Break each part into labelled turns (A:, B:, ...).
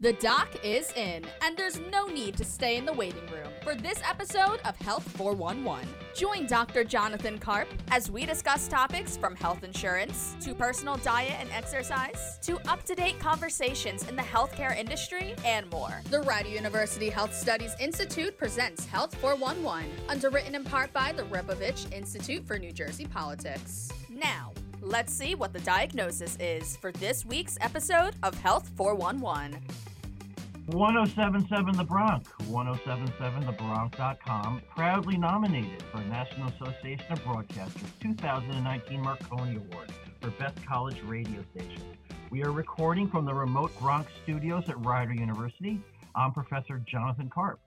A: The doc is in, and there's no need to stay in the waiting room for this episode of Health 411. Join Dr. Jonathan Karp as we discuss topics from health insurance to personal diet and exercise to up to date conversations in the healthcare industry and more. The Rider University Health Studies Institute presents Health 411, underwritten in part by the Rebovich Institute for New Jersey Politics. Now, Let's see what the diagnosis is for this week's episode of Health 411.
B: 1077 The Bronc, 1077thebronc.com, proudly nominated for National Association of Broadcasters 2019 Marconi Award for Best College Radio Station. We are recording from the remote Bronc studios at Rider University. I'm Professor Jonathan Karp.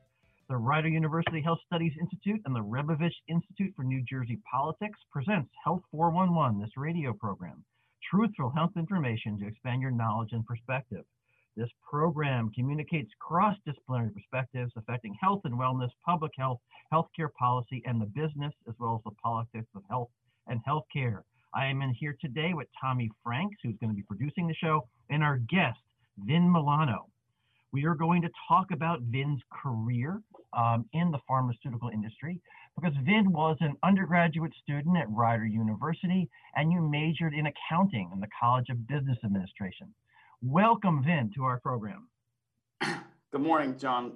B: The Rider University Health Studies Institute and the Rebovich Institute for New Jersey Politics presents Health 411, this radio program. Truthful health information to expand your knowledge and perspective. This program communicates cross disciplinary perspectives affecting health and wellness, public health, healthcare policy, and the business, as well as the politics of health and healthcare. I am in here today with Tommy Franks, who's going to be producing the show, and our guest, Vin Milano. We are going to talk about Vin's career um, in the pharmaceutical industry because Vin was an undergraduate student at Rider University and you majored in accounting in the College of Business Administration. Welcome, Vin, to our program.
C: Good morning, John,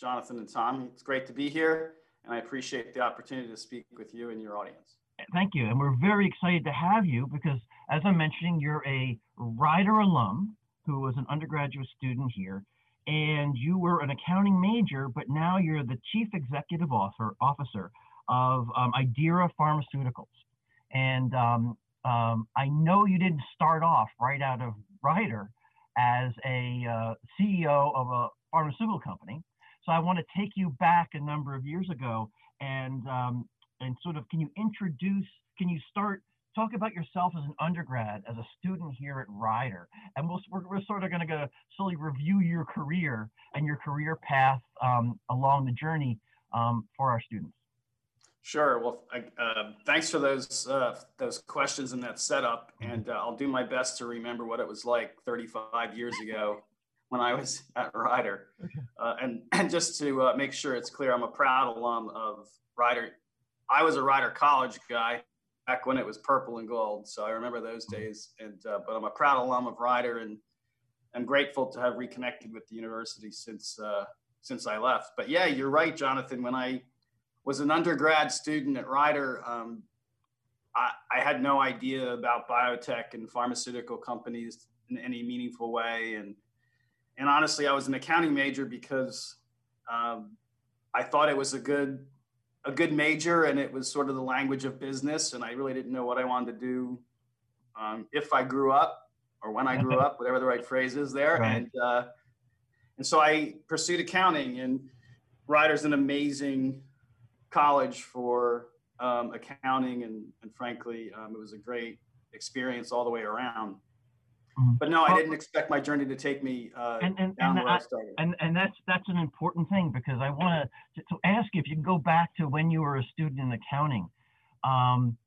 C: Jonathan, and Tom. It's great to be here, and I appreciate the opportunity to speak with you and your audience.
B: Thank you, and we're very excited to have you because, as I'm mentioning, you're a Rider alum who was an undergraduate student here, and you were an accounting major, but now you're the chief executive officer, officer of um, Idera Pharmaceuticals. And um, um, I know you didn't start off right out of Rider as a uh, CEO of a pharmaceutical company. So I want to take you back a number of years ago and um, and sort of can you introduce? Can you start? Talk about yourself as an undergrad, as a student here at Rider, and we'll, we're, we're sort of going to go slowly review your career and your career path um, along the journey um, for our students.
C: Sure. Well, uh, thanks for those uh, those questions and that setup. Mm-hmm. And uh, I'll do my best to remember what it was like 35 years ago when I was at Rider. Uh, and and just to uh, make sure it's clear, I'm a proud alum of Rider. I was a Rider College guy back when it was purple and gold, so I remember those mm-hmm. days. And uh, but I'm a proud alum of Rider, and I'm grateful to have reconnected with the university since since I left. But yeah, you're right, Jonathan. When I was an undergrad student at Rider. Um, I, I, had no idea about biotech and pharmaceutical companies in any meaningful way, and and honestly, I was an accounting major because um, I thought it was a good a good major, and it was sort of the language of business, and I really didn't know what I wanted to do um, if I grew up or when I grew up, whatever the right phrase is there, right. and uh, and so I pursued accounting, and Rider's an amazing college for um, accounting, and, and frankly, um, it was a great experience all the way around. Mm-hmm. But no, I didn't expect my journey to take me uh, and, and, down
B: and
C: where I, I started.
B: And and that's that's an important thing because I want to to ask you if you can go back to when you were a student in accounting. Um,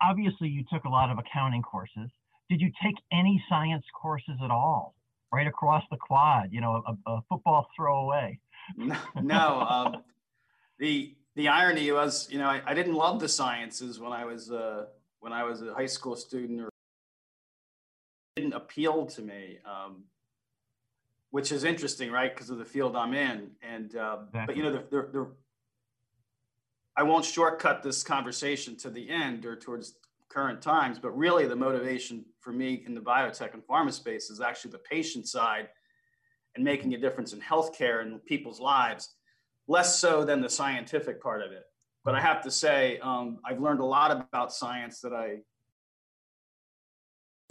B: obviously, you took a lot of accounting courses. Did you take any science courses at all? Right across the quad, you know, a, a football throw away.
C: No, no um, the the irony was, you know, I, I didn't love the sciences when I was uh, when I was a high school student, or didn't appeal to me, um, which is interesting, right? Because of the field I'm in, and uh, exactly. but you know, the, the, the I won't shortcut this conversation to the end or towards current times, but really the motivation for me in the biotech and pharma space is actually the patient side and making a difference in healthcare and people's lives less so than the scientific part of it. But I have to say, um, I've learned a lot about science that I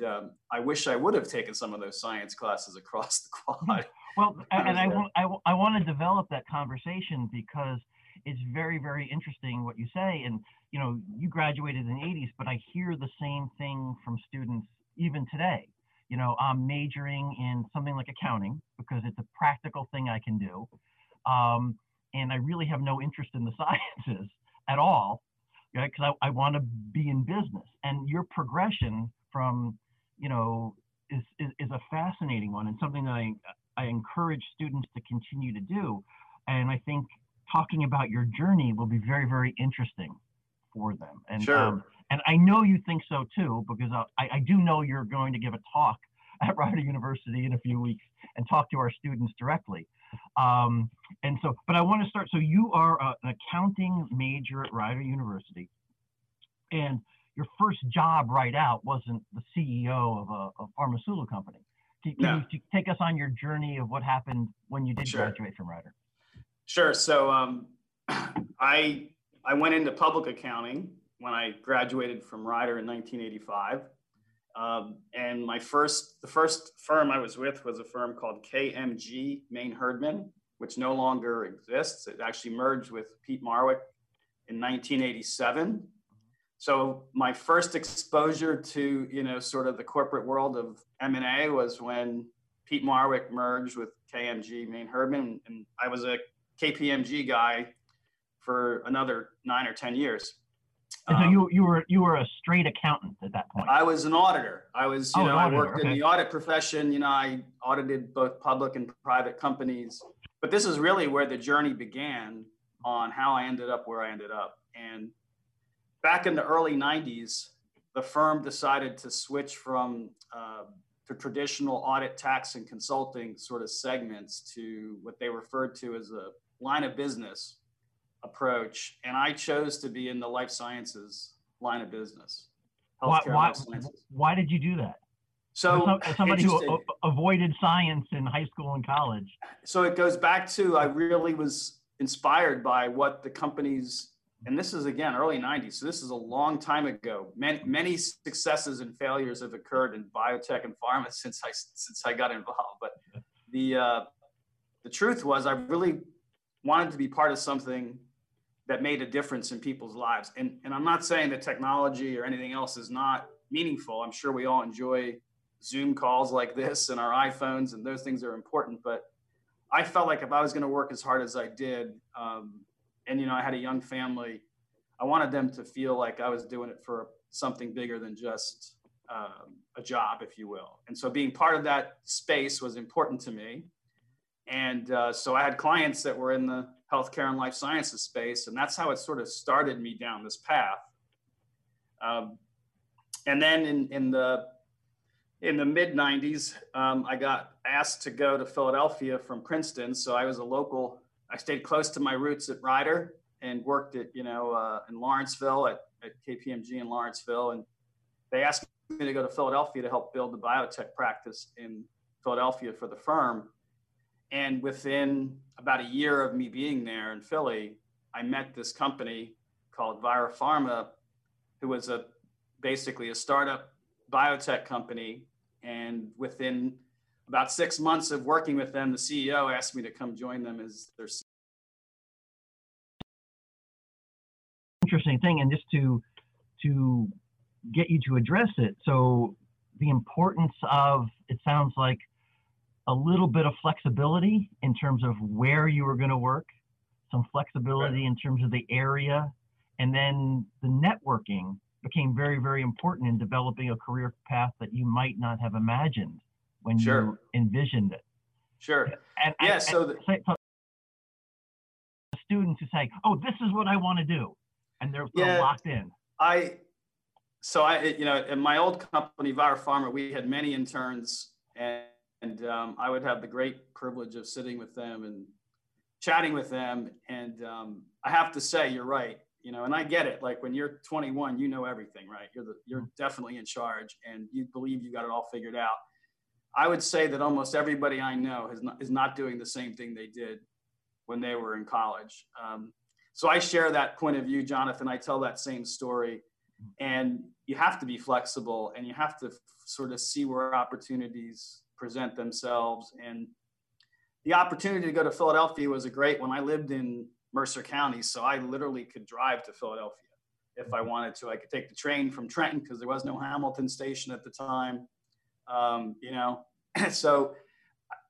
C: um, I wish I would have taken some of those science classes across the quad.
B: Well, and I, I, I want to develop that conversation because it's very, very interesting what you say. And, you know, you graduated in the 80s, but I hear the same thing from students even today. You know, I'm majoring in something like accounting because it's a practical thing I can do. Um, and I really have no interest in the sciences at all, right? Because I, I want to be in business. And your progression from, you know, is, is, is a fascinating one and something that I I encourage students to continue to do. And I think talking about your journey will be very, very interesting for them. And,
C: sure. Um,
B: and I know you think so too, because I, I do know you're going to give a talk at Rider University in a few weeks and talk to our students directly. Um, and so, but I want to start. So you are a, an accounting major at Rider University, and your first job right out wasn't the CEO of a, a pharmaceutical company. Can, no. you take us on your journey of what happened when you did sure. graduate from Rider?
C: Sure. So um, I I went into public accounting when I graduated from Rider in 1985. Um, and my first, the first firm I was with was a firm called KMG Main Hurdman, which no longer exists. It actually merged with Peat Marwick in 1987. So my first exposure to, you know, sort of the corporate world of M&A was when Peat Marwick merged with KMG Main Hurdman, and I was a KPMG guy for another nine or 10 years.
B: And so you um, you were you were a straight accountant at that point.
C: I was an auditor. I was you oh, know I worked okay. in the audit profession. You know I audited both public and private companies. But this is really where the journey began on how I ended up where I ended up. And back in the early '90s, the firm decided to switch from uh, the traditional audit, tax, and consulting sort of segments to what they referred to as a line of business approach, and I chose to be in the life sciences line of business.
B: Why, why, why, did you do that?
C: So
B: somebody who avoided science in high school and college.
C: So it goes back to I really was inspired by what the companies, and this is again early '90s, so this is a long time ago. Many, many successes and failures have occurred in biotech and pharma since I since I got involved. But the uh, the truth was, I really wanted to be part of something that made a difference in people's lives. And, and I'm not saying that technology or anything else is not meaningful. I'm sure we all enjoy Zoom calls like this and our iPhones, and those things are important. But I felt like if I was going to work as hard as I did, um, and you know, I had a young family, I wanted them to feel like I was doing it for something bigger than just um, a job, if you will. And so being part of that space was important to me. And uh, so I had clients that were in the healthcare and life sciences space, and that's how it sort of started me down this path. Um, and then in, in the in the mid 90s, um, I got asked to go to Philadelphia from Princeton. So I was a local, I stayed close to my roots at Rider and worked at, you know, uh, in Lawrenceville at, at KPMG in Lawrenceville. And they asked me to go to Philadelphia to help build the biotech practice in Philadelphia for the firm. And within about a year of me being there in Philly, I met this company called ViroPharma, who was a basically a startup biotech company. And within about six months of working with them, the CEO asked me to come join them as their CEO.
B: Interesting thing, and just to to get you to address it. So the importance of it sounds like a little bit of flexibility in terms of where you were going to work, some flexibility right. in terms of the area, and then the networking became very, very important in developing a career path that you might not have imagined when sure. you envisioned it.
C: Sure. And, yeah. So, the,
B: students who say, "Oh, this is what I want to do," and they're, yeah, they're locked in.
C: I so I you know in my old company ViroPharma we had many interns and and um, I would have the great privilege of sitting with them and chatting with them. And um, I have to say, you're right. You know, and I get it. Like when you're 21, you know everything, right? You're the, you're definitely in charge, and you believe you got it all figured out. I would say that almost everybody I know has not, is not doing the same thing they did when they were in college. Um, so I share that point of view, Jonathan. I tell that same story, and you have to be flexible, and you have to f- sort of see where opportunities present themselves. And the opportunity to go to Philadelphia was a great one. I lived in Mercer County, so I literally could drive to Philadelphia if I wanted to. I could take the train from Trenton because there was no Hamilton station at the time. Um, you know, so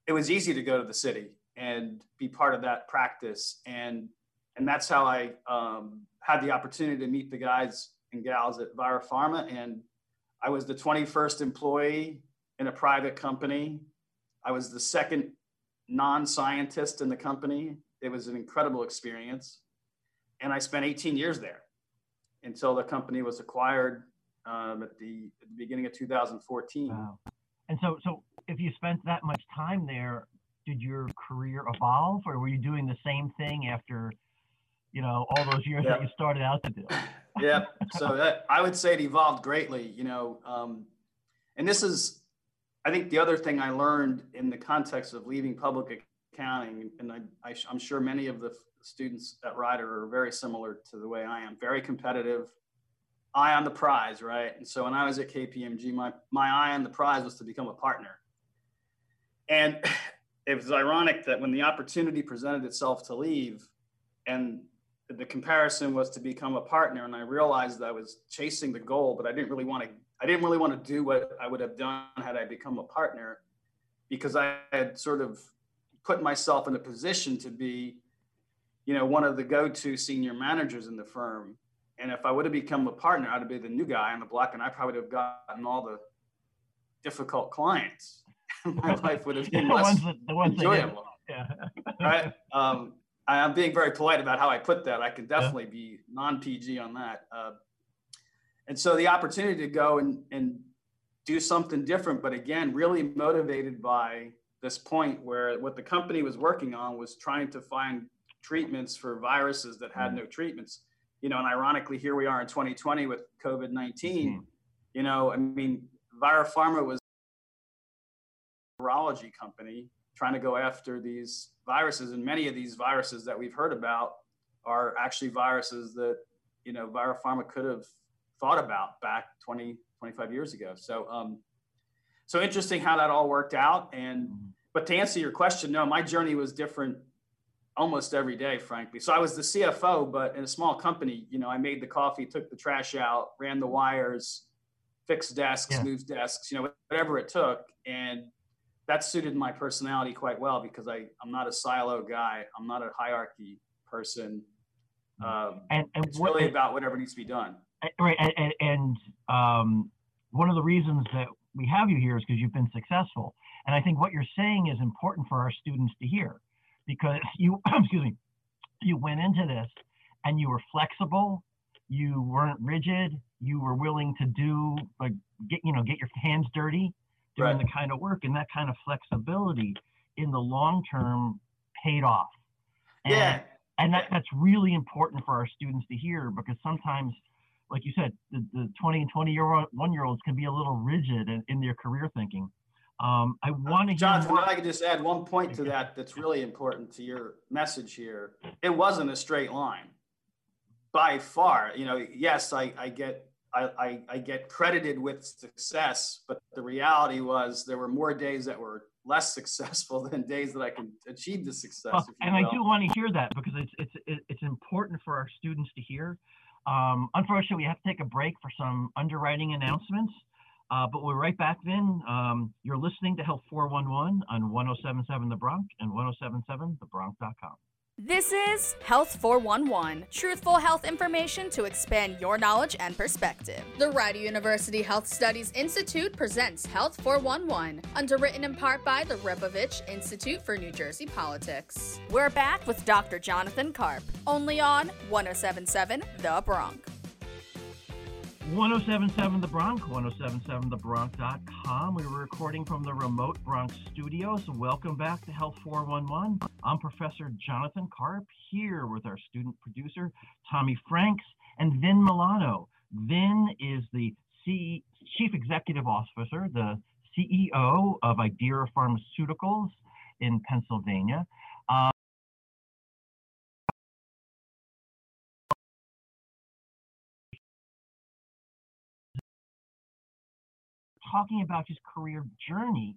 C: it was easy to go to the city and be part of that practice. And and that's how I um, had the opportunity to meet the guys and gals at ViroPharma. And I was the 21st employee in a private company. I was the second non-scientist in the company. It was an incredible experience, and I spent 18 years there until the company was acquired um, at, the, at the beginning of 2014. Wow.
B: And so, so if you spent that much time there, did your career evolve, or were you doing the same thing after, you know, all those years that you started out to do?
C: yeah. So that, I would say it evolved greatly. You know, um, and this is, I think, the other thing I learned in the context of leaving public accounting, and I, I, I'm sure many of the students at Rider are very similar to the way I am. Very competitive, eye on the prize, right? And so when I was at KPMG, my my eye on the prize was to become a partner. And it was ironic that when the opportunity presented itself to leave, and the comparison was to become a partner, and I realized I was chasing the goal, but I didn't really want to. I didn't really want to do what I would have done had I become a partner, because I had sort of put myself in a position to be, you know, one of the go-to senior managers in the firm. And if I would have become a partner, I'd have been the new guy on the block, and I probably would have gotten all the difficult clients. My life would have been less ones that, the ones enjoyable. yeah. right. Um, I, am being very polite about how I put that. I can definitely yeah. be non-PG on that. Uh, and so the opportunity to go and, and do something different, but again, really motivated by this point where what the company was working on was trying to find treatments for viruses that had mm-hmm. no treatments. You know, and ironically, here we are in 2020 with COVID 19. Mm-hmm. You know, I mean, Viropharma was a virology company trying to go after these viruses, and many of these viruses that we've heard about are actually viruses that you know Viropharma could have thought about back 20, 25 years ago. So, um, so interesting how that all worked out. And mm-hmm. but to answer your question, no, my journey was different almost every day, frankly. So I was the CFO, but in a small company, you know, I made the coffee, took the trash out, ran the wires, fixed desks, yeah. moved desks, you know, whatever it took. And that suited my personality quite well because I, I'm not a silo guy. I'm not a hierarchy person. Mm-hmm. Um, and, and it's what, really about whatever needs to be done.
B: Right. And, and um, one of the reasons that we have you here is because you've been successful. And I think what you're saying is important for our students to hear because you, excuse me, you went into this and you were flexible, you weren't rigid, you were willing to do like get you know get your hands dirty doing right. the kind of work and that kind of flexibility in the long term paid off. And,
C: yeah.
B: And that, that's really important for our students to hear because sometimes like you said, the, the 20 and 20 year old, one year olds can be a little rigid in, in their career thinking. Um, I want to
C: Jonathan, more- I could just add one point to that that's really important to your message here. It wasn't a straight line by far. You know, yes, I, I get I, I, I get credited with success, but the reality was there were more days that were less successful than days that I could achieve the success. Well,
B: and will. I do want to hear that because it's it's it's important for our students to hear um, unfortunately, we have to take a break for some underwriting announcements, uh, but we're right back then. Um, you're listening to Health 411 on 1077 The Bronc and 1077thebronc.com.
A: This is Health 411, truthful health information to expand your knowledge and perspective. The Rider University Health Studies Institute presents Health 411, underwritten in part by the Rebovich Institute for New Jersey Politics. We're back with Dr. Jonathan Karp, only on 1077 The Bronc.
B: 1077 The Bronc, 1077thebronc.com. We were recording from the remote Bronc studios. Welcome back to Health 411. I'm Professor Jonathan Karp here with our student producer, Tommy Franks, and Vin Milano. Vin is the C- Chief Executive Officer, the CEO of Idera Pharmaceuticals in Pennsylvania. Uh, talking about his career journey,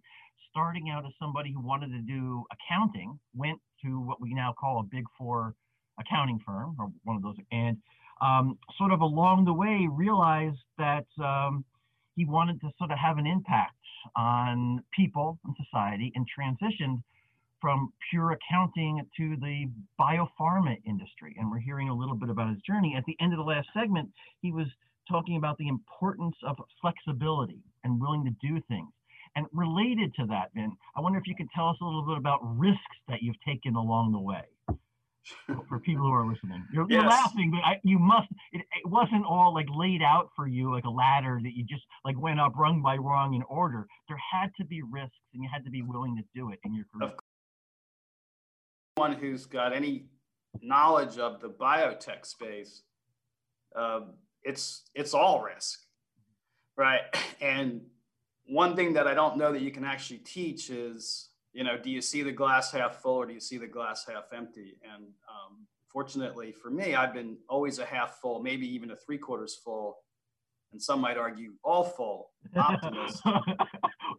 B: starting out as somebody who wanted to do accounting, went to what we now call a big four accounting firm or one of those, and um, sort of along the way realized that um, he wanted to sort of have an impact on people and society and transitioned from pure accounting to the biopharma industry. And we're hearing a little bit about his journey. At the end of the last segment, he was talking about the importance of flexibility and willing to do things. And related to that, Vin, I wonder if you could tell us a little bit about risks that you've taken along the way for people who are listening. You're, yes. you're laughing, but I, you must. It, it, wasn't all like laid out for you like a ladder that you just like went up rung by rung in order. There had to be risks, and you had to be willing to do it in your career.
C: One who's got any knowledge of the biotech space, um, it's it's all risk, right? And one thing that I don't know that you can actually teach is you know, do you see the glass half full or do you see the glass half empty? And um, fortunately for me, I've been always a half full, maybe even a three quarters full, and some might argue all full optimist.
B: not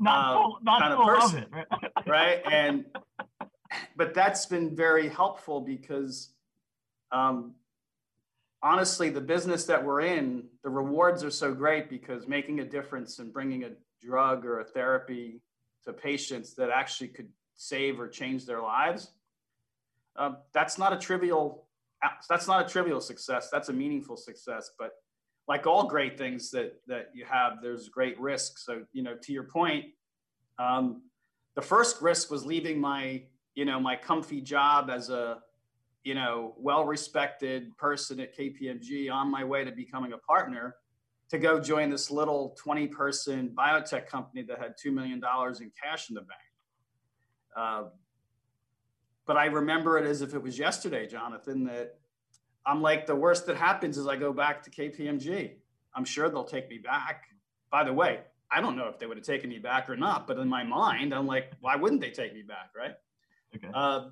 B: uh, full, not kind of person, of
C: it, right? And but that's been very helpful because um, honestly, the business that we're in, the rewards are so great because making a difference and bringing a drug or a therapy to patients that actually could save or change their lives, uh, that's not a trivial that's not a trivial success. That's a meaningful success. But like all great things that that you have, there's great risk. So you know, to your point, um, the first risk was leaving my you know my comfy job as a you know well-respected person at KPMG on my way to becoming a partner to go join this little 20 person biotech company that had $2 million in cash in the bank. Uh, but I remember it as if it was yesterday, Jonathan, that I'm like, the worst that happens is I go back to KPMG. I'm sure they'll take me back. By the way, I don't know if they would have taken me back or not, but in my mind, I'm like, why wouldn't they take me back? Right. Okay. Uh,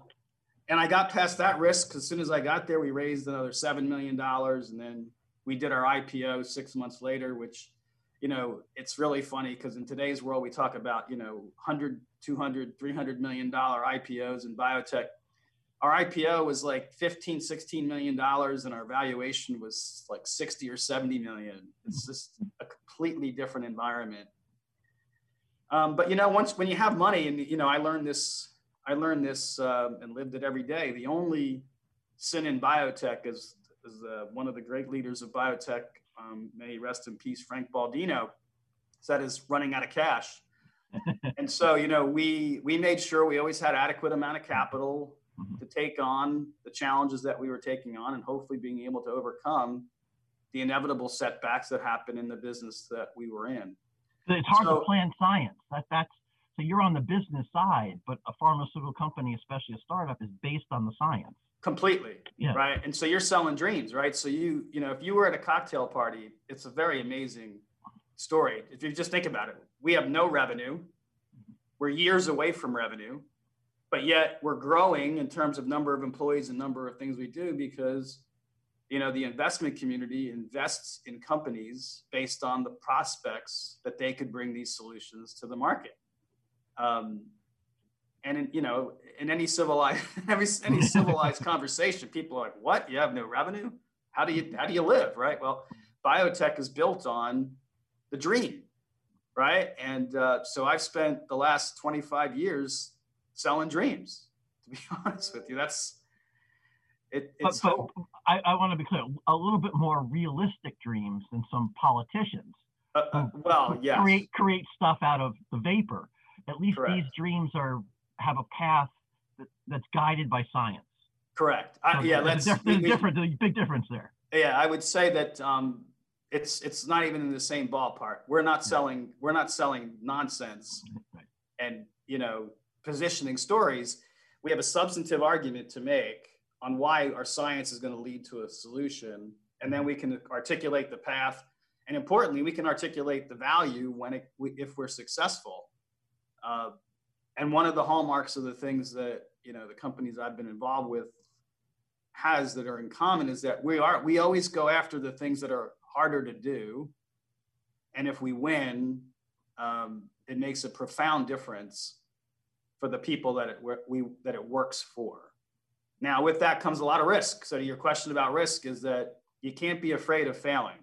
C: and I got past that risk. As soon as I got there, we raised another $7 million. And then we did our IPO six months later, which, you know, it's really funny because in today's world, we talk about, you know, 100, 200, 300 million dollar IPOs in biotech. Our IPO was like 15, 16 million dollars and our valuation was like 60 or 70 million. It's just a completely different environment. Um, but you know, once when you have money, and you know, I learned this, I learned this uh, and lived it every day. The only sin in biotech is is uh, one of the great leaders of biotech, um, may rest in peace, Frank Baldino, said is running out of cash. and so, you know, we we made sure we always had adequate amount of capital mm-hmm. to take on the challenges that we were taking on, and hopefully being able to overcome the inevitable setbacks that happen in the business that we were in.
B: It's hard so, to plan science. That that's so you're on the business side, but a pharmaceutical company, especially a startup, is based on the science.
C: Completely yeah. right? And so you're selling dreams right? So you you know if you were at a cocktail party it's a very amazing story. If you just think about it we have no revenue. We're years away from revenue but yet we're growing in terms of number of employees and number of things we do because you know the investment community invests in companies based on the prospects that they could bring these solutions to the market um, and in, you know in any civilized any, any civilized conversation people are like what? You have no revenue? How do you how do you live? Right? Well biotech is built on the dream right? And uh, so i've spent the last 25 years selling dreams to be honest with you. That's it,
B: but, but I, I, want to be clear a little bit more realistic dreams than some politicians
C: uh, uh, well yeah
B: create create stuff out of the vapor at least Correct. these dreams are have a path that, that's guided by science.
C: Correct. So
B: yeah, that's different. different. A big difference there.
C: Yeah, I would say that um, it's it's not even in the same ballpark. We're not selling we're not selling nonsense, right. and you know positioning stories. We have a substantive argument to make on why our science is going to lead to a solution, and then we can articulate the path, and importantly, we can articulate the value when it if we're successful. Uh, and one of the hallmarks of the things that you know the companies I've been involved with has that are in common is that we are we always go after the things that are harder to do, and if we win, um, it makes a profound difference for the people that it we that it works for. Now, with that comes a lot of risk. So, to your question about risk, is that you can't be afraid of failing,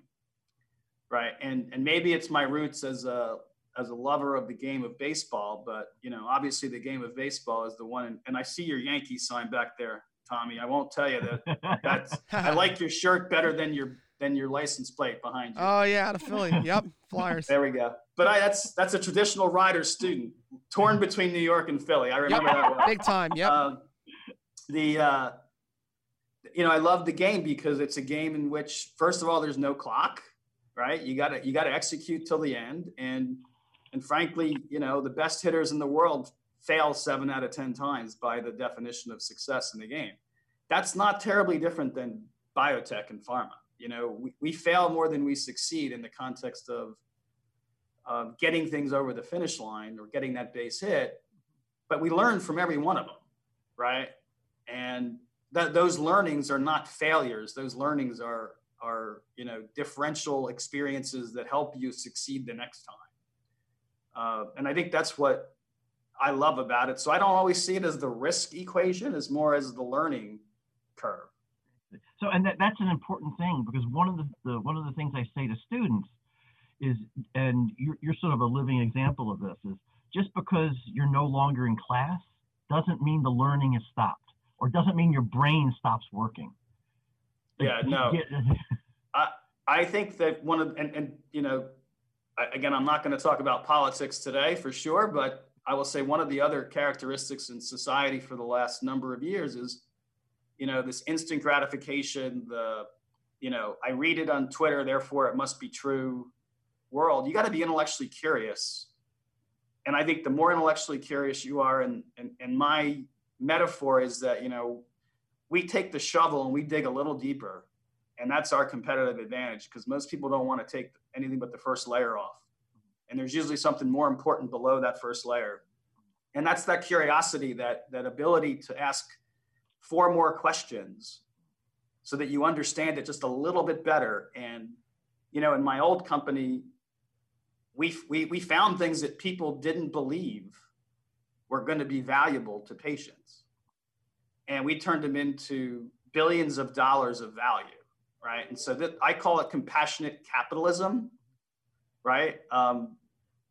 C: right? And and maybe it's my roots as a as a lover of the game of baseball, but you know, obviously the game of baseball is the one. And I see your Yankee sign back there, Tommy. I won't tell you that. That's I like your shirt better than your than your license plate behind you.
D: Oh yeah, the Philly. yep, Flyers.
C: There we go. But I, that's that's a traditional rider student, torn between New York and Philly. I remember
D: yep.
C: that well.
D: Big time. Yep.
C: Um, the uh, you know I love the game because it's a game in which first of all there's no clock, right? You got to you got to execute till the end, and and frankly, you know the best hitters in the world fail seven out of ten times by the definition of success in the game. That's not terribly different than biotech and pharma. You know, we, we fail more than we succeed in the context of getting things over the finish line or getting that base hit, but we learn from every one of them, right? And that those learnings are not failures. Those learnings are are you know differential experiences that help you succeed the next time. Uh, and I think that's what I love about it. So I don't always see it as the risk equation, as more as the learning curve.
B: So, and that, that's an important thing because one of the, the one of the things I say to students is, and you're, you're sort of a living example of this, is just because you're no longer in class doesn't mean the learning has stopped or doesn't mean your brain stops working.
C: Yeah, no. I, I think that one of, and, and you know, again, I'm not going to talk about politics today for sure, but I will say one of the other characteristics in society for the last number of years is, you know, this instant gratification, the, you know, I read it on Twitter, therefore it must be true world. You got to be intellectually curious. And I think the more intellectually curious you are, and, and, and my metaphor is that, you know, we take the shovel and we dig a little deeper. And that's our competitive advantage because most people don't want to take anything but the first layer off. And there's usually something more important below that first layer. And that's that curiosity that that ability to ask four more questions so that you understand it just a little bit better. And you know in my old company we we, we found things that people didn't believe were going to be valuable to patients. And we turned them into billions of dollars of value right and so that i call it compassionate capitalism right? Um,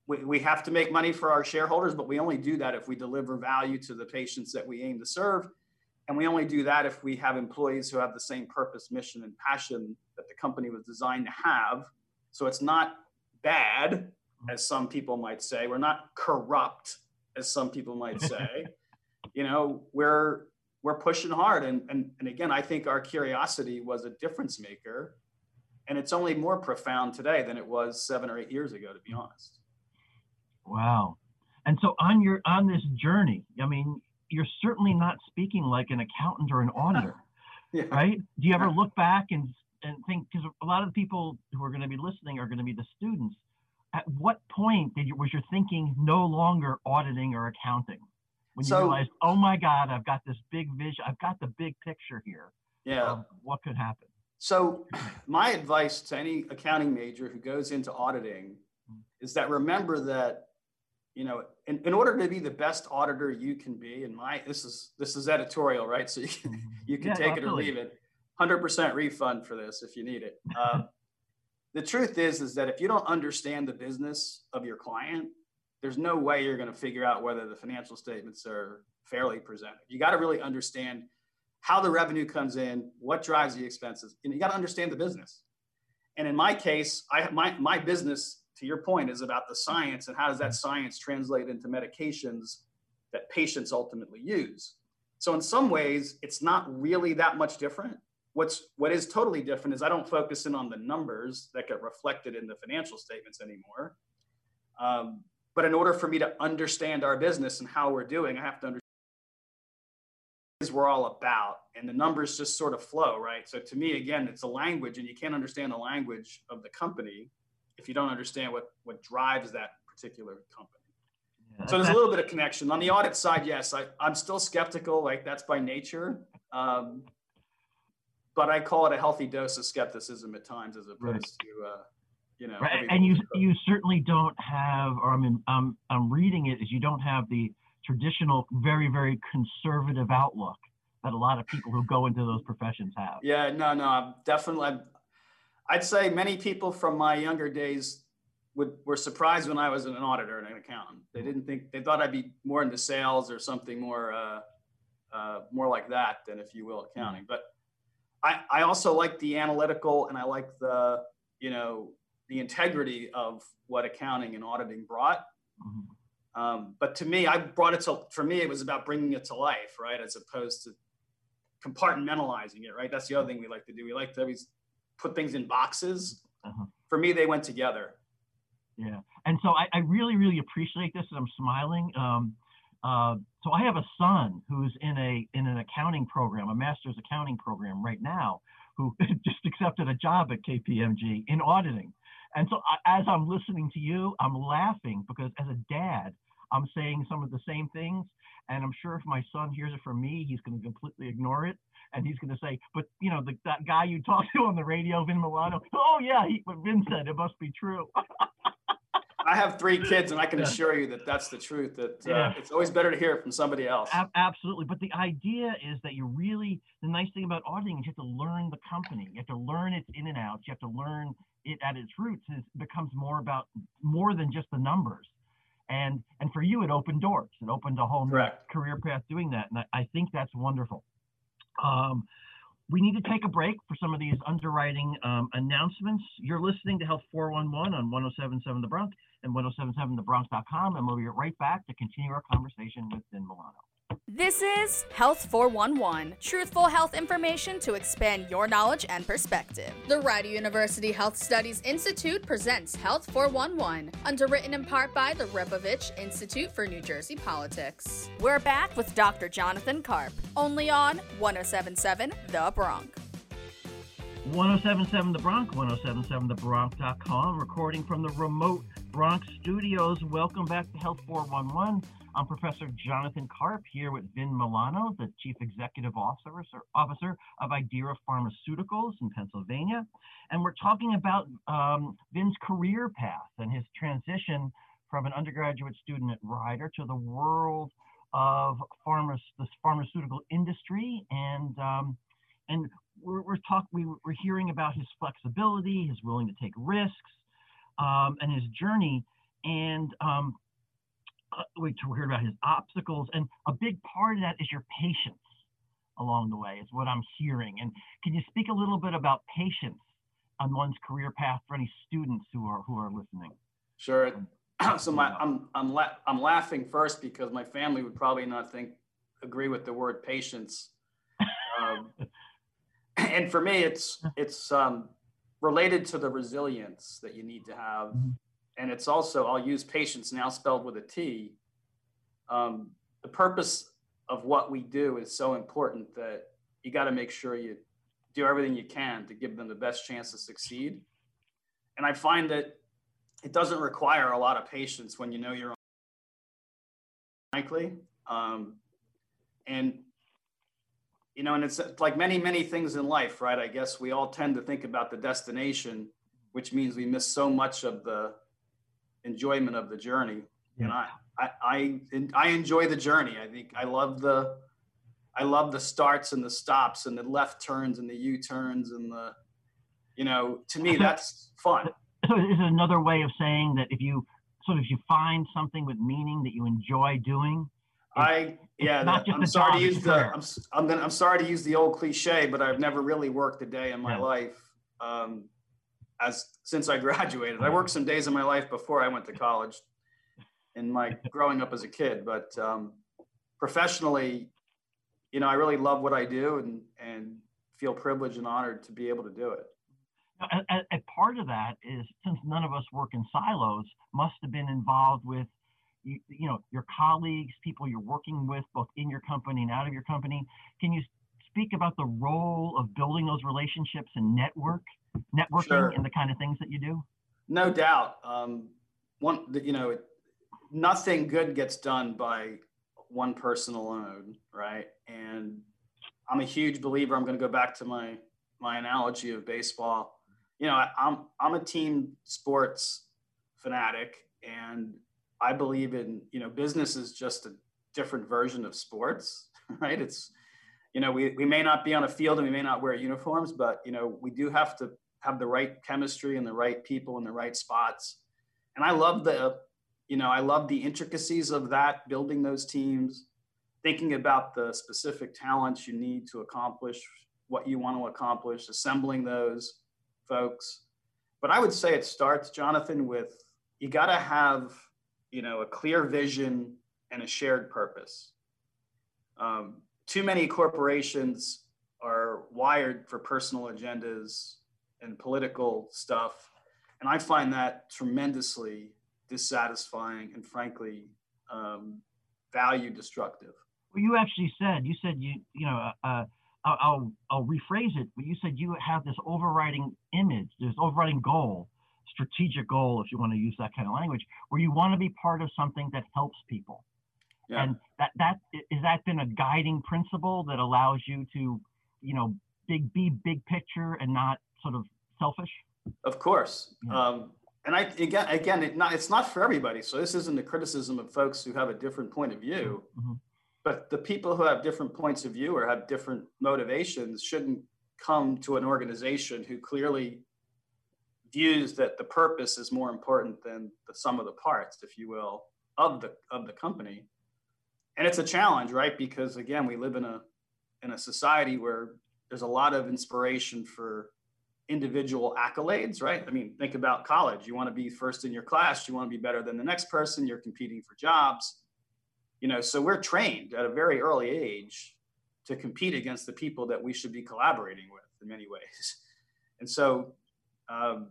C: we, we have to make money for our shareholders, but we only do that if we deliver value to the patients that we aim to serve. And we only do that if we have employees who have the same purpose, mission, and passion that the company was designed to have. So it's not bad, as some people might say. We're not corrupt, as some people might say. you know, we're we're pushing hard. And, and and again, I think our curiosity was a difference maker. And it's only more profound today than it was seven or eight years ago to be honest.
B: Wow. And so on your on this journey i mean you're certainly not speaking like an accountant or an auditor yeah. right? Do you ever look back and and think because a lot of the people who are going to be listening are going to be the students. At what point did you was your thinking no longer auditing or accounting when you so, realized oh my god i've got this big vision i've got the big picture here
C: yeah.
B: what could happen.
C: So, my advice to any accounting major who goes into auditing is that remember that you know in, in order to be the best auditor you can be and my this is this is editorial right? So you can mm-hmm. you can yeah, take absolutely. it or leave it. 100% refund for this if you need it. Uh, the truth is is that if you don't understand the business of your client there's no way you're going to figure out whether the financial statements are fairly presented you got to really understand how the revenue comes in, what drives the expenses. And you got to understand the business. And in my case, I my my business, to your point, is about the science and how does that science translate into medications that patients ultimately use. So in some ways, it's not really that much different. What's what is totally different is I don't focus in on the numbers that get reflected in the financial statements anymore. Um, but in order for me to understand our business and how we're doing, I have to understand what we're all about and the numbers just sort of flow right? So to me again it's a language and you can't understand the language of the company if you don't understand what what drives that particular company. Yeah, so there's a little bit of connection. On the audit side yes I, i'm still skeptical like that's by nature um, but i call it a healthy dose of skepticism at times as opposed right. to uh, you know
B: right. and you you certainly don't have or i mean i'm i'm reading it is you don't have the traditional, very, very conservative outlook that a lot of people who go into those professions have.
C: Yeah, no, no, I'm definitely. I'd say many people from my younger days would were surprised when I was an auditor and an accountant. They didn't think they thought I'd be more into sales or something more, uh, uh, more like that than, if you will, accounting. But I, I also like the analytical and I like the, you know, the integrity of what accounting and auditing brought. Mm-hmm. Um, but to me, I brought it to, for me, it was about bringing it to life, right? As opposed to compartmentalizing it, right? That's the other thing we like to do. We like to always put things in boxes. Uh-huh. For me, they went together.
B: Yeah. And so I, I really, really appreciate this. And I'm smiling. Um, uh, so I have a son who's in a in an accounting program, a master's accounting program right now, who just accepted a job at KPMG in auditing. And so as I'm listening to you, I'm laughing because as a dad, I'm saying some of the same things. And I'm sure if my son hears it from me, he's going to completely ignore it. And he's going to say, but you know, the, that guy you talked to on the radio, Vin Milano, oh yeah, he, what Vin said, it must be true.
C: I have three kids, and I can assure you that that's the truth. That uh, yeah. it's always better to hear it from somebody else.
B: A- absolutely, but the idea is that you really the nice thing about auditing is you have to learn the company. You have to learn its in and outs. You have to learn it at its roots. It becomes more about more than just the numbers. And and for you, it opened doors. It opened a whole new career path doing that, and I, I think that's wonderful. Um, we need to take a break for some of these underwriting um, announcements. You're listening to Health 411 on 1077 The Bronc and 1077thebronc.com, and we'll be right back to continue our conversation with Vin Milano.
A: This is Health 411, truthful health information to expand your knowledge and perspective. The Rider University Health Studies Institute presents Health 411, underwritten in part by the Rebovich Institute for New Jersey Politics. We're back with Dr. Jonathan Karp, only on 1077 The Bronc.
B: 1077 The Bronc, 1077thebronc.com, recording from the remote Bronc studios. Welcome back to Health 411. I'm Professor Jonathan Karp here with Vin Milano, the Chief Executive Officer, officer of Idera Pharmaceuticals in Pennsylvania. And we're talking about um, Vin's career path and his transition from an undergraduate student at Rider to the world of pharma, the pharmaceutical industry and um, and we're, we're talking, we, we're hearing about his flexibility, his willing to take risks, um, and his journey. And um, uh, we heard about his obstacles, and a big part of that is your patience along the way, is what I'm hearing. And can you speak a little bit about patience on one's career path for any students who are who are listening?
C: Sure. so my, I'm I'm la- I'm laughing first because my family would probably not think agree with the word patience. Um, and for me, it's it's um, related to the resilience that you need to have, mm-hmm. and it's also I'll use patience now spelled with a T. Um, the purpose of what we do is so important that you got to make sure you do everything you can to give them the best chance to succeed. And I find that it doesn't require a lot of patience when you know you're on likely. Um, and you know, and it's like many, many things in life, right? I guess we all tend to think about the destination, which means we miss so much of the enjoyment of the journey. Yeah. And I, I, I, I enjoy the journey. I think I love the, I love the starts and the stops and the left turns and the U turns and the, you know, to me that's fun.
B: So is another way of saying that if you sort of if you find something with meaning that you enjoy doing,
C: I yeah. That, I'm sorry to use the I'm I'm, gonna, I'm sorry to use the old cliche, but I've never really worked a day in my yeah. life um, as since I graduated. I worked some days in my life before I went to college, in my growing up as a kid. But um, professionally, you know, I really love what I do and and feel privileged and honored to be able to do it.
B: A, a part of that is since none of us work in silos, must have been involved with you, you know your colleagues, people you're working with, both in your company and out of your company. Can you speak about the role of building those relationships and network networking sure. and the kind of things that you do?
C: No doubt. Um, one, you know, nothing good gets done by one person alone, right? And I'm a huge believer. I'm going to go back to my my analogy of baseball. You know, I, I'm I'm a team sports fanatic, and I believe in, you know, business is just a different version of sports, right? It's, you know, we, we may not be on a field and we may not wear uniforms, but, you know, we do have to have the right chemistry and the right people in the right spots. And I love the, you know, I love the intricacies of that, building those teams, thinking about the specific talents you need to accomplish what you want to accomplish, assembling those folks. But I would say it starts, Jonathan, with you got to have, you know, a clear vision and a shared purpose. Um, too many corporations are wired for personal agendas and political stuff. And I find that tremendously dissatisfying and frankly um, value destructive.
B: Well, you actually said, you said you, you know, uh, uh I'll, I'll, I'll rephrase it, but you said you have this overriding image, this overriding goal, strategic goal, if you want to use that kind of language, where you want to be part of something that helps people. Yeah. And that that is that been a guiding principle that allows you to, you know, big be big picture and not sort of selfish.
C: Of course. Yeah. Um, and I again again it not it's not for everybody. So this isn't a criticism of folks who have a different point of view. Mm-hmm. But the people who have different points of view or have different motivations shouldn't come to an organization who clearly views that the purpose is more important than the sum of the parts, if you will, of the of the company. And it's a challenge, right? Because again, we live in a in a society where there's a lot of inspiration for individual accolades, right? I mean, think about college. You want to be first in your class, you want to be better than the next person, you're competing for jobs you know so we're trained at a very early age to compete against the people that we should be collaborating with in many ways and so um,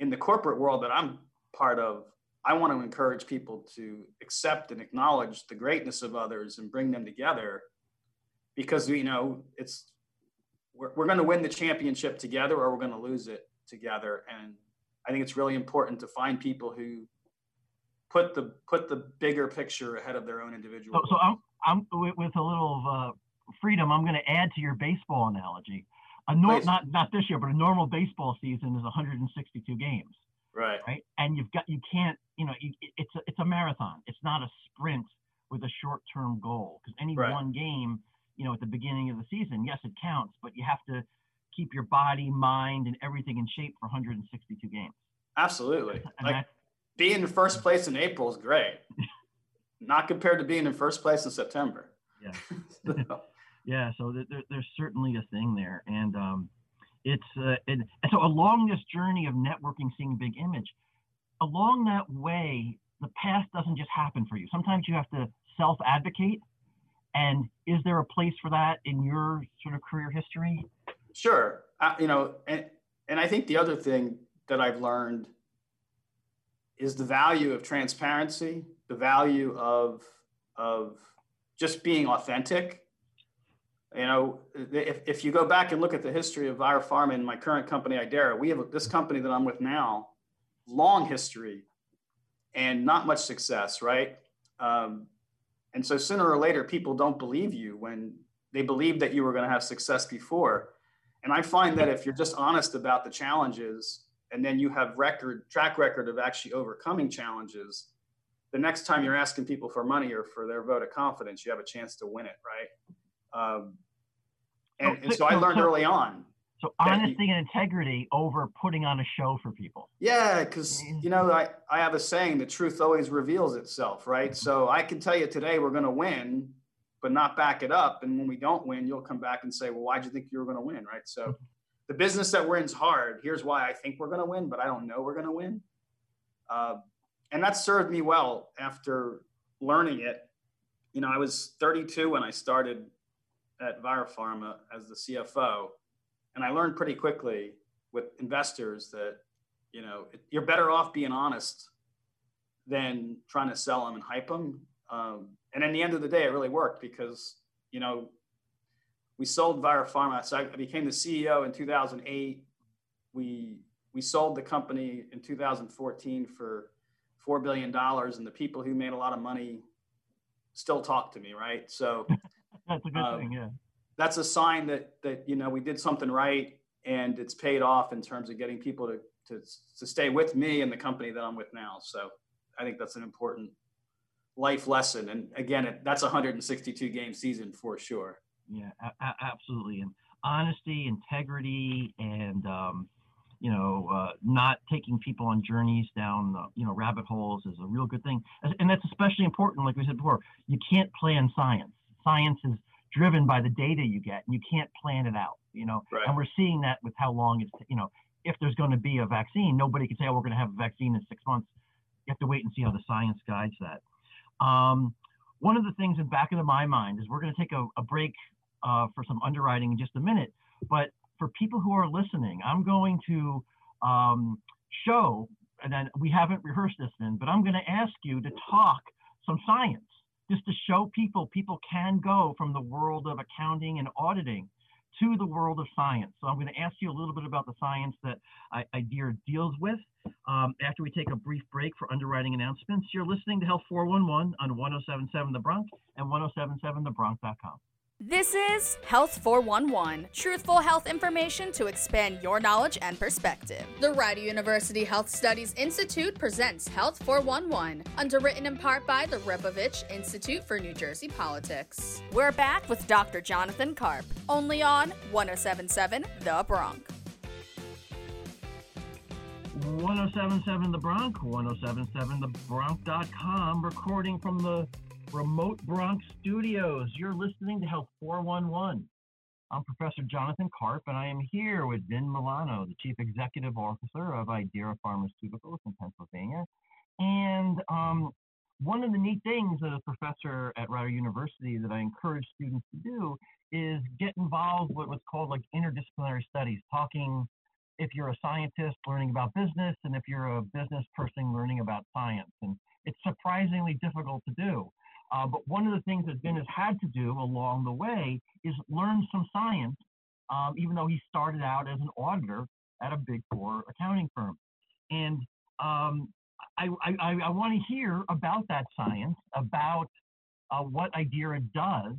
C: in the corporate world that i'm part of i want to encourage people to accept and acknowledge the greatness of others and bring them together because you know it's we're, we're going to win the championship together or we're going to lose it together and i think it's really important to find people who put the put the bigger picture ahead of their own individual.
B: So, so I'm, I'm with a little uh, freedom. I'm going to add to your baseball analogy. A not not this year, but a normal baseball season is 162 games.
C: Right.
B: Right. And you've got you can't you know you, it's a, it's a marathon. It's not a sprint with a short term goal because any right. one game you know at the beginning of the season, yes, it counts, but you have to keep your body, mind, and everything in shape for 162 games.
C: Absolutely. like, being in first place in April is great. Not compared to being in first place in September.
B: Yeah. so. Yeah. So there, there's certainly a thing there. And um, it's, uh, and, and so along this journey of networking, seeing big image, along that way, the path doesn't just happen for you. Sometimes you have to self advocate. And is there a place for that in your sort of career history?
C: Sure. Uh, you know, and, and I think the other thing that I've learned is the value of transparency, the value of of just being authentic. You know, if, if you go back and look at the history of Pharma and my current company, Idera, we have this company that I'm with now, long history and not much success, right? Um, and so sooner or later, people don't believe you when they believe that you were going to have success before. And I find that if you're just honest about the challenges and then you have record track record of actually overcoming challenges the next time you're asking people for money or for their vote of confidence you have a chance to win it right um, and, and, so i learned early on
B: so honesty you, and integrity over putting on a show for people.
C: Yeah because you know I, I have a saying the truth always reveals itself right? So i can tell you today we're going to win but not back it up. And when we don't win you'll come back and say well why'd you think you were going to win? Right? So mm-hmm. the business that we're in is hard. Here's why I think we're going to win, but I don't know we're going to win. Uh, and that served me well after learning it. You know, I was 32 when I started at ViroPharma as the CFO, and I learned pretty quickly with investors that you know you're better off being honest than trying to sell them and hype them. Um, and in the end of the day, it really worked because you know we sold ViroPharma. So I became the CEO in 2008. We we sold the company in 2014 for four billion dollars, and the people who made a lot of money still talk to me, right? So
B: that's a good um, thing, yeah.
C: That's a sign that that you know we did something right, and it's paid off in terms of getting people to to to stay with me and the company that I'm with now. So I think that's an important life lesson. And again, it, that's a 162 game season for sure.
B: Yeah, a- absolutely. And honesty, integrity, and um, you know, uh, not taking people on journeys down uh, you know rabbit holes is a real good thing. And that's especially important, like we said before. You can't plan science. Science is driven by the data you get, and you can't plan it out. You know,
C: Right.
B: and we're seeing that with how long it's you know if there's going to be a vaccine, nobody can say oh we're going to have a vaccine in six months. You have to wait and see how the science guides that. Um, one of the things in back of my mind is we're going to take a, a break uh, for some underwriting in just a minute, but for people who are listening, I'm going to um, show, and then we haven't rehearsed this in, but I'm going to ask you to talk some science just to show people people can go from the world of accounting and auditing to the world of science. So I'm going to ask you a little bit about the science that I, IDERA deals with. Um, after we take a brief break for underwriting announcements, you're listening to Health 411 on 1077 The Bronc and 1077thebronc.com.
A: This is Health 411, truthful health information to expand your knowledge and perspective. The Rider University Health Studies Institute presents Health 411, underwritten in part by the Rebovich Institute for New Jersey Politics. We're back with Dr. Jonathan Karp, only on 1077 The Bronc.
B: 1077 The Bronc, 1077thebronc.com, recording from the remote Bronc studios. You're listening to Health 411. I'm Professor Jonathan Karp, and I am here with Vin Milano, the Chief Executive Officer of IDERA Pharmaceuticals in Pennsylvania. And um, one of the neat things as a professor at Rider University that I encourage students to do is get involved with what's called like interdisciplinary studies, talking if you're a scientist learning about business and if you're a business person learning about science. And it's surprisingly difficult to do. Uh, but one of the things that Vin has had to do along the way is learn some science, um, even though he started out as an auditor at a big four accounting firm. And um, I, I, I want to hear about that science, about uh, what IDERA does,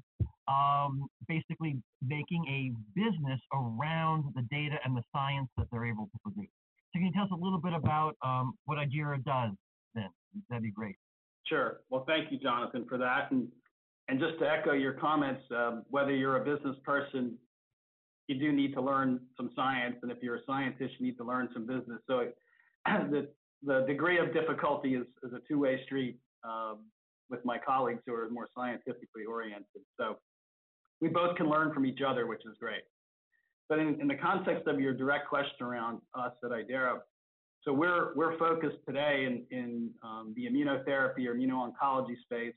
B: um, basically making a business around the data and the science that they're able to produce. So can you tell us a little bit about um, what IDERA does then? That'd be great.
C: Sure. Well, thank you, Jonathan, for that. And and just to echo your comments, um, whether you're a business person, you do need to learn some science, and if you're a scientist, you need to learn some business. So it, the the degree of difficulty is, is a two-way street um, with my colleagues who are more scientifically oriented. So we both can learn from each other, which is great. But in, in the context of your direct question around us at IDERA, so we're we're focused today in in um, the immunotherapy or immuno-oncology space,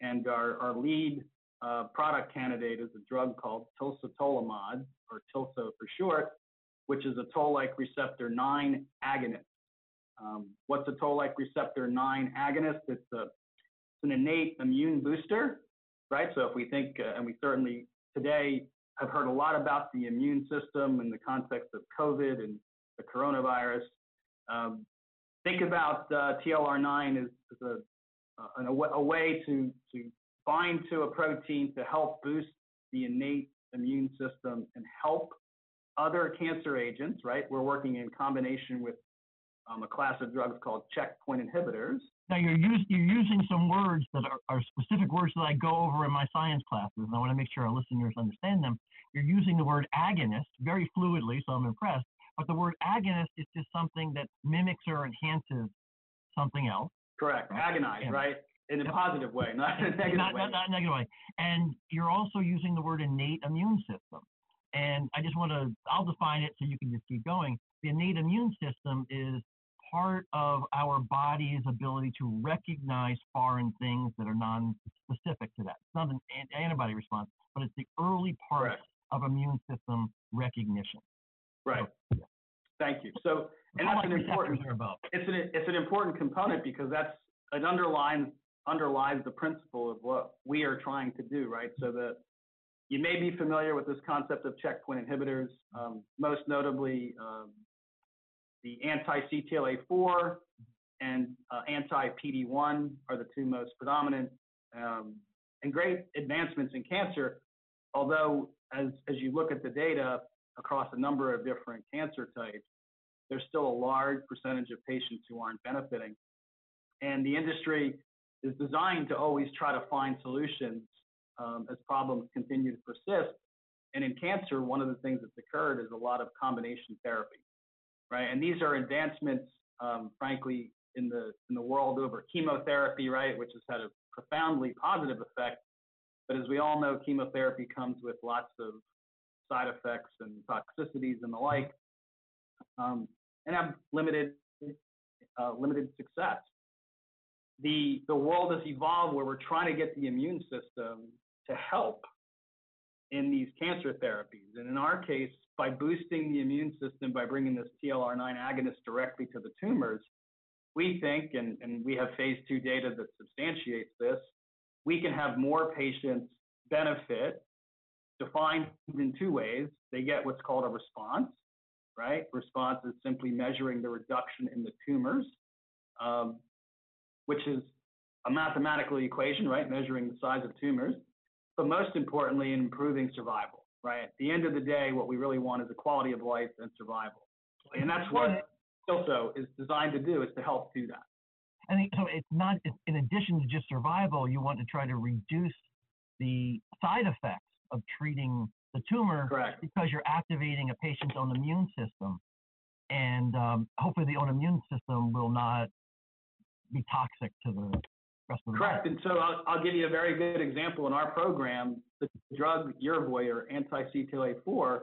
C: and our our lead uh, product candidate is a drug called tilsotolimod, or TILSO for short, which is a toll-like receptor 9 agonist. Um, what's a toll-like receptor 9 agonist? It's a it's an innate immune booster, right? So if we think, uh, and we certainly today have heard a lot about the immune system in the context of COVID and the coronavirus. Um, think about uh, TLR9 as, as a, uh, a, a, way to, to bind to a protein to help boost the innate immune system and help other cancer agents, right? We're working in combination with um, a class of drugs called checkpoint inhibitors.
B: Now you're, use, you're using some words that are, are, specific words that I go over in my science classes, and I want to make sure our listeners understand them. You're using the word agonist very fluidly, so I'm impressed. But the word agonist is just something that mimics or enhances something else.
C: Correct. Right? Agonize, right? In a positive way, not in a negative
B: not,
C: way.
B: Not, not negative way. And you're also using the word innate immune system. And I just want to, I'll define it so you can just keep going. The innate immune system is part of our body's ability to recognize foreign things that are non-specific to that. It's not an antibody response, but it's the early part
C: Correct.
B: of immune system recognition.
C: Right. Thank you. So, and that's an important. It's an it's an important component because that's it underlines underlies the principle of what we are trying to do, right? So that you may be familiar with this concept of checkpoint inhibitors, um, most notably um, the anti-CTLA4 and uh, anti-PD1 are the two most predominant um, and great advancements in cancer. Although, as, as you look at the data across a number of different cancer types, there's still a large percentage of patients who aren't benefiting. And the industry is designed to always try to find solutions um, as problems continue to persist. And in cancer, one of the things that's occurred is a lot of combination therapy right? And these are advancements, um, frankly, in the in the world over chemotherapy, right, which has had a profoundly positive effect. But as we all know, chemotherapy comes with lots of side effects and toxicities and the like, um, and have limited uh, limited success. The the world has evolved where we're trying to get the immune system to help in these cancer therapies, and in our case, by boosting the immune system by bringing this TLR9 agonist directly to the tumors, we think, and, and we have phase two data that substantiates this, we can have more patients benefit defined in two ways. They get what's called a response, right? Response is simply measuring the reduction in the tumors, um, which is a mathematical equation, right? Measuring the size of tumors, but most importantly, improving survival, right? At the end of the day, what we really want is a quality of life and survival. And that's what TILSO is designed to do, is to help do that.
B: And so it's not, in addition to just survival, you want to try to reduce the side effects of treating the tumor
C: Correct.
B: because you're activating a patient's own immune system. And um, hopefully the own immune system will not be toxic to the rest of the
C: Correct.
B: body.
C: And so I'll, I'll give you a very good example. In our program, the drug Yervoy or anti-CTLA-4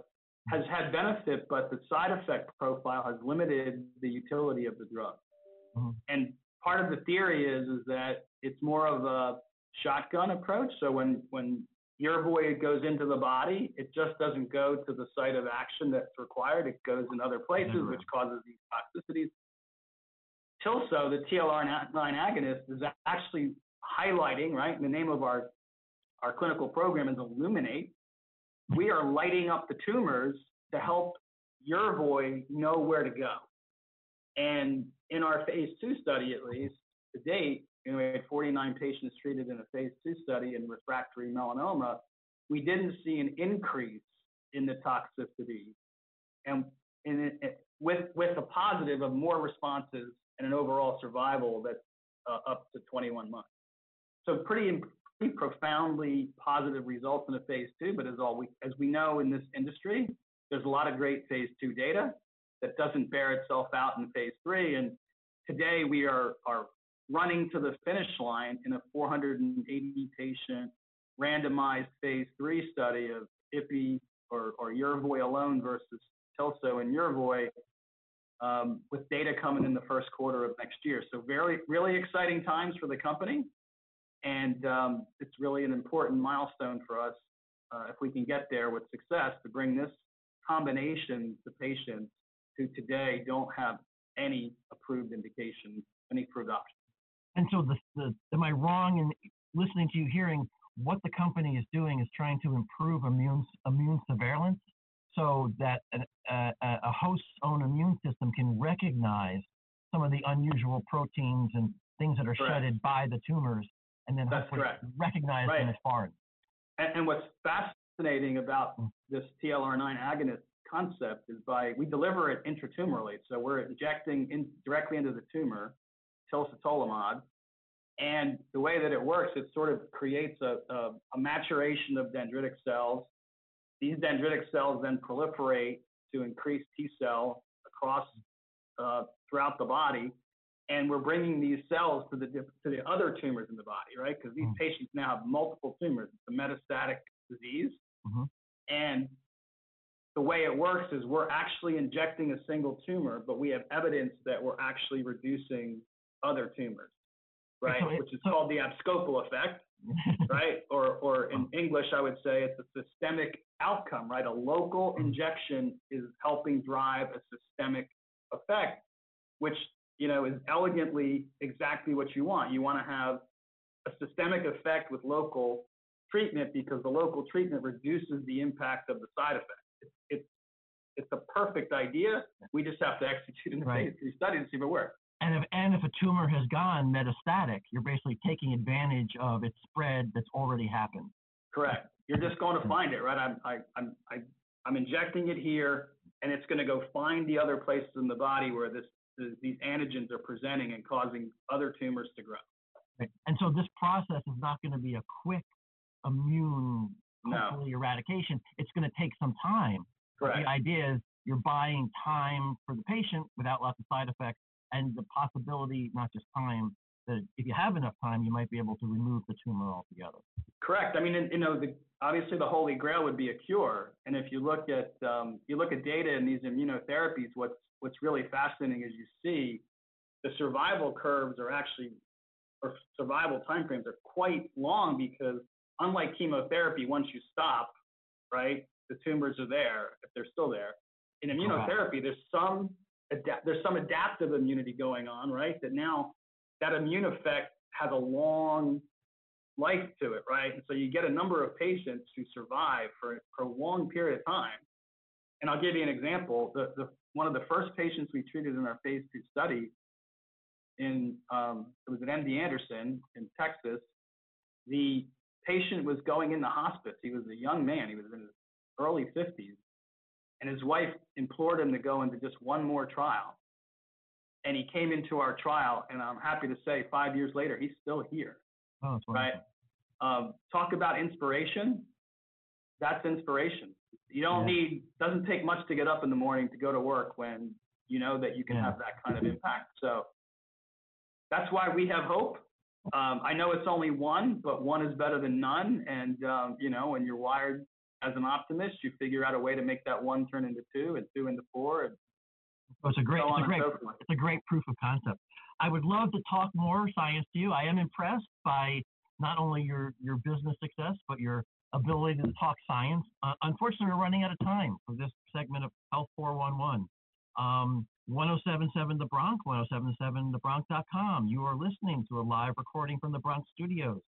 C: has had benefit, but the side effect profile has limited the utility of the drug.
B: Mhm.
C: And part of the theory is is that it's more of a shotgun approach. So when when Yervoy goes into the body, it just doesn't go to the site of action that's required. It goes in other places,
B: Everywhere.
C: which causes these toxicities. Tilso, the TLR9 agonist, is actually highlighting, right? And the name of our, our clinical program is Illuminate. We are lighting up the tumors to help Yervoy know where to go. And in our phase two study, at least to date, you we had 49 patients treated in a phase two study in refractory melanoma. We didn't see an increase in the toxicity, and, and it, it- with with a positive of more responses and an overall survival that's uh, up to 21 months. So pretty pretty profoundly positive results in a phase two. But as all we as we know in this industry, there's a lot of great phase two data that doesn't bear itself out in phase three. And today we are are running to the finish line in a 480 patient randomized phase three study of IPI or, or Yervoy alone versus Tilso and Yervoy um, with data coming in the first quarter of next year. So very, really exciting times for the company. And um, it's really an important milestone for us uh, if we can get there with success to bring this combination to patients who today don't have any approved indication, any approved option.
B: And so, the, the, am I wrong in listening to you hearing what the company is doing is trying to improve immune immune surveillance so that an, a, a host's own immune system can recognize some of the unusual proteins and things that are
C: Correct.
B: shedded by the tumors, and then
C: That's
B: hopefully
C: correct.
B: recognize them as foreign.
C: And, and what's fascinating about mm. this TLR9 agonist concept is by we deliver it intratumorally, so we're injecting in, directly into the tumor, tilsotolimod, and the way that it works, it sort of creates a, a, a maturation of dendritic cells. These dendritic cells then proliferate to increase T cell across uh, throughout the body, and we're bringing these cells to the to the other tumors in the body, right? Because these
B: Mm.
C: patients now have multiple tumors. It's a metastatic disease,
B: Mhm.
C: and the way it works is we're actually injecting a single tumor, but we have evidence that we're actually reducing other tumors, right? Which is called the abscopal effect, right? Or, or in English, I would say it's a systemic outcome, right? A local mm-hmm. injection is helping drive a systemic effect, which you know is elegantly exactly what you want. You want to have a systemic effect with local treatment because the local treatment reduces the impact of the side effects. It's it's, it's a perfect idea. We just have to execute in the
B: Right.
C: phase three study to see if it works.
B: And if, and if a tumor has gone metastatic, you're basically taking advantage of its spread that's already happened.
C: Correct. You're just going to find it, right? I'm, I, I'm, I, I'm injecting it here, and it's going to go find the other places in the body where this, th- these antigens are presenting and causing other tumors to grow.
B: Right. And so this process is not going to be a quick immune
C: No.
B: eradication. It's going to take some time.
C: Correct.
B: The idea is you're buying time for the patient without lots of side effects and the possibility, not just time, that if you have enough time, you might be able to remove the tumor altogether.
C: Correct. I mean, you know, the, obviously the holy grail would be a cure. And if you look at um, you look at data in these immunotherapies, what's what's really fascinating is you see the survival curves are actually or survival timeframes are quite long because unlike chemotherapy, once you stop, right, the tumors are there if they're still there. In immunotherapy, there's some there's some adaptive immunity going on, right? That now that immune effect has a long life to it, right? And so you get a number of patients who survive for, for a long period of time. And I'll give you an example. The, the, one of the first patients we treated in our phase two study in um, it was at MD Anderson in Texas. The patient was going in the hospice. He was a young man. He was in his early 50s, and his wife implored him to go into just one more trial. And he came into our trial, and I'm happy to say, five years later, he's still here.
B: Oh,
C: right. Um, talk about inspiration. That's inspiration. You don't yeah. need doesn't take much to get up in the morning to go to work when you know that you can yeah. have that kind of impact. So that's why we have hope. Um, I know it's only one, but one is better than none. And um, you know, when you're wired as an optimist, you figure out a way to make that one turn into two, and two into four, and
B: it's a great, so it's a great, so it's a great proof of concept. I would love to talk more science to you. I am impressed by not only your your business success, but your ability to talk science. Uh, unfortunately, we're running out of time for this segment of Health 411. Um, 1077 The Bronc, 1077thebronc.com. You are listening to a live recording from the Bronc studios.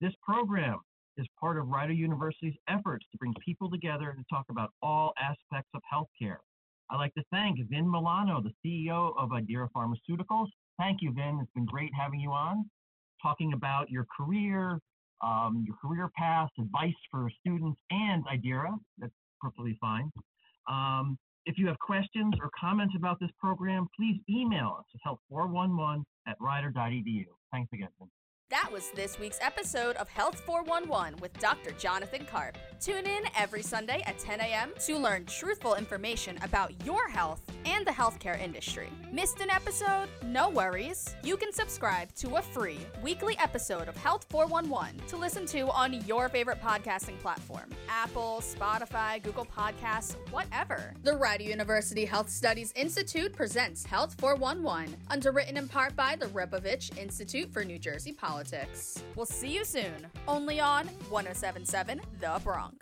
B: This program is part of Rider University's efforts to bring people together to talk about all aspects of healthcare. I'd like to thank Vin Milano, the CEO of Idera Pharmaceuticals. Thank you, Vin. It's been great having you on, talking about your career, um, your career path, advice for students, and Idera. That's perfectly fine. Um, if you have questions or comments about this program, please email us at help411 at rider.edu. Thanks again.
A: That was this week's episode of Health 411 with Dr. Jonathan Karp. Tune in every Sunday at 10 a.m. to learn truthful information about your health and the healthcare industry. Missed an episode? No worries. You can subscribe to a free weekly episode of Health 411 to listen to on your favorite podcasting platform Apple, Spotify, Google Podcasts, whatever. The Rider University Health Studies Institute presents Health 411, underwritten in part by the Rebovich Institute for New Jersey Politics. We'll see you soon, only on 1077 The Bronc.